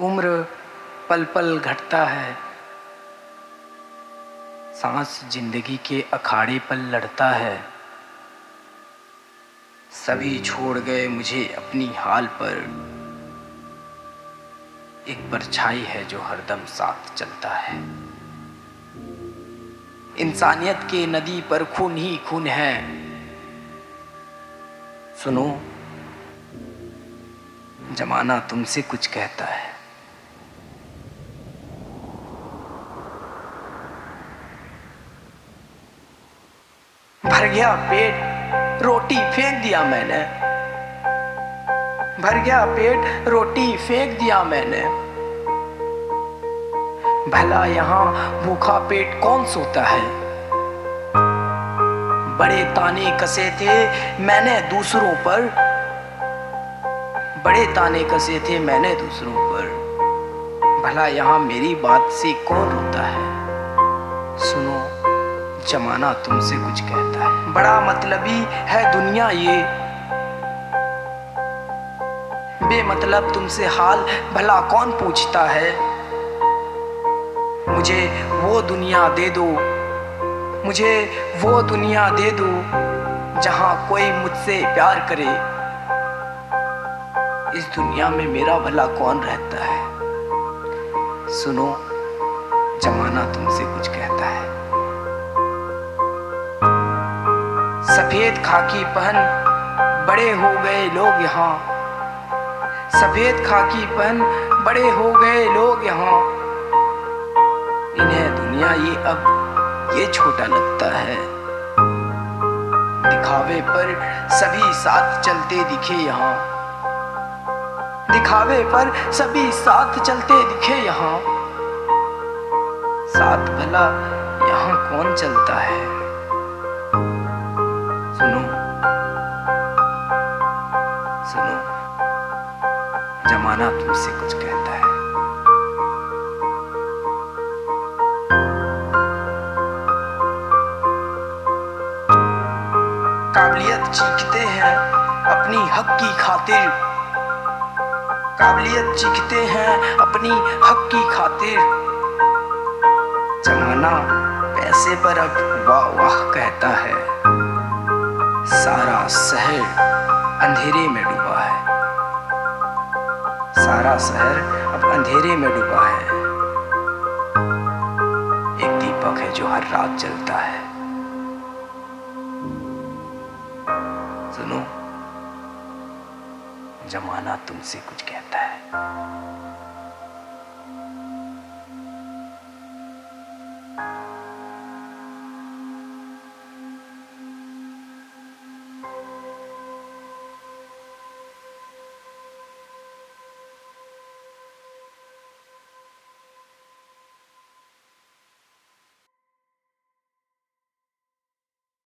उम्र पल पल घटता है। सांस ज़िंदगी के अखाड़े पर लड़ता है। सभी छोड़ गए मुझे अपनी हाल पर। एक परछाई है जो हरदम साथ चलता है। इंसानियत के नदी पर खून ही खून है। सुनो, जमाना तुमसे कुछ कहता है। भर गया पेट, रोटी फेंक दिया मैंने। भर गया पेट, रोटी फेंक दिया मैंने। भला यहाँ भूखा पेट कौन सोता है? बड़े ताने कसे थे मैंने दूसरों पर। बड़े ताने कसे थे मैंने दूसरों पर। भला यहाँ मेरी बात से कौन रोता है? सुनो। जमाना तुमसे कुछ कहता है। बड़ा मतलबी है दुनिया ये। बेमतलब तुमसे हाल भला कौन पूछता है? मुझे वो दुनिया दे दो। मुझे वो दुनिया दे दो जहाँ कोई मुझसे प्यार करे। इस दुनिया में मेरा भला कौन रहता है? सुनो, जमाना तुमसे कुछ कहता है। सफ़ेद खाकी पहन बड़े हो गए लोग यहाँ। सफ़ेद खाकी पहन बड़े हो गए लोग यहाँ। इन्हें दुनिया ये अब ये छोटा लगता है। दिखावे पर सभी साथ चलते दिखे यहाँ। दिखावे पर सभी साथ चलते दिखे यहाँ। साथ भला यहाँ कौन चलता है? सुनो। सुनो। जमाना तुमसे कुछ कहता है। काबिलियत चीखते हैं अपनी हक की खातिर। काबिलियत चीखते हैं अपनी हक की खातिर। जमाना पैसे पर अब वाह वाह कहता है। सारा शहर अंधेरे में डूबा है। सारा शहर अब अंधेरे में डूबा है। एक दीपक है जो हर रात जलता है। सुनो, जमाना तुमसे कुछ कहता है।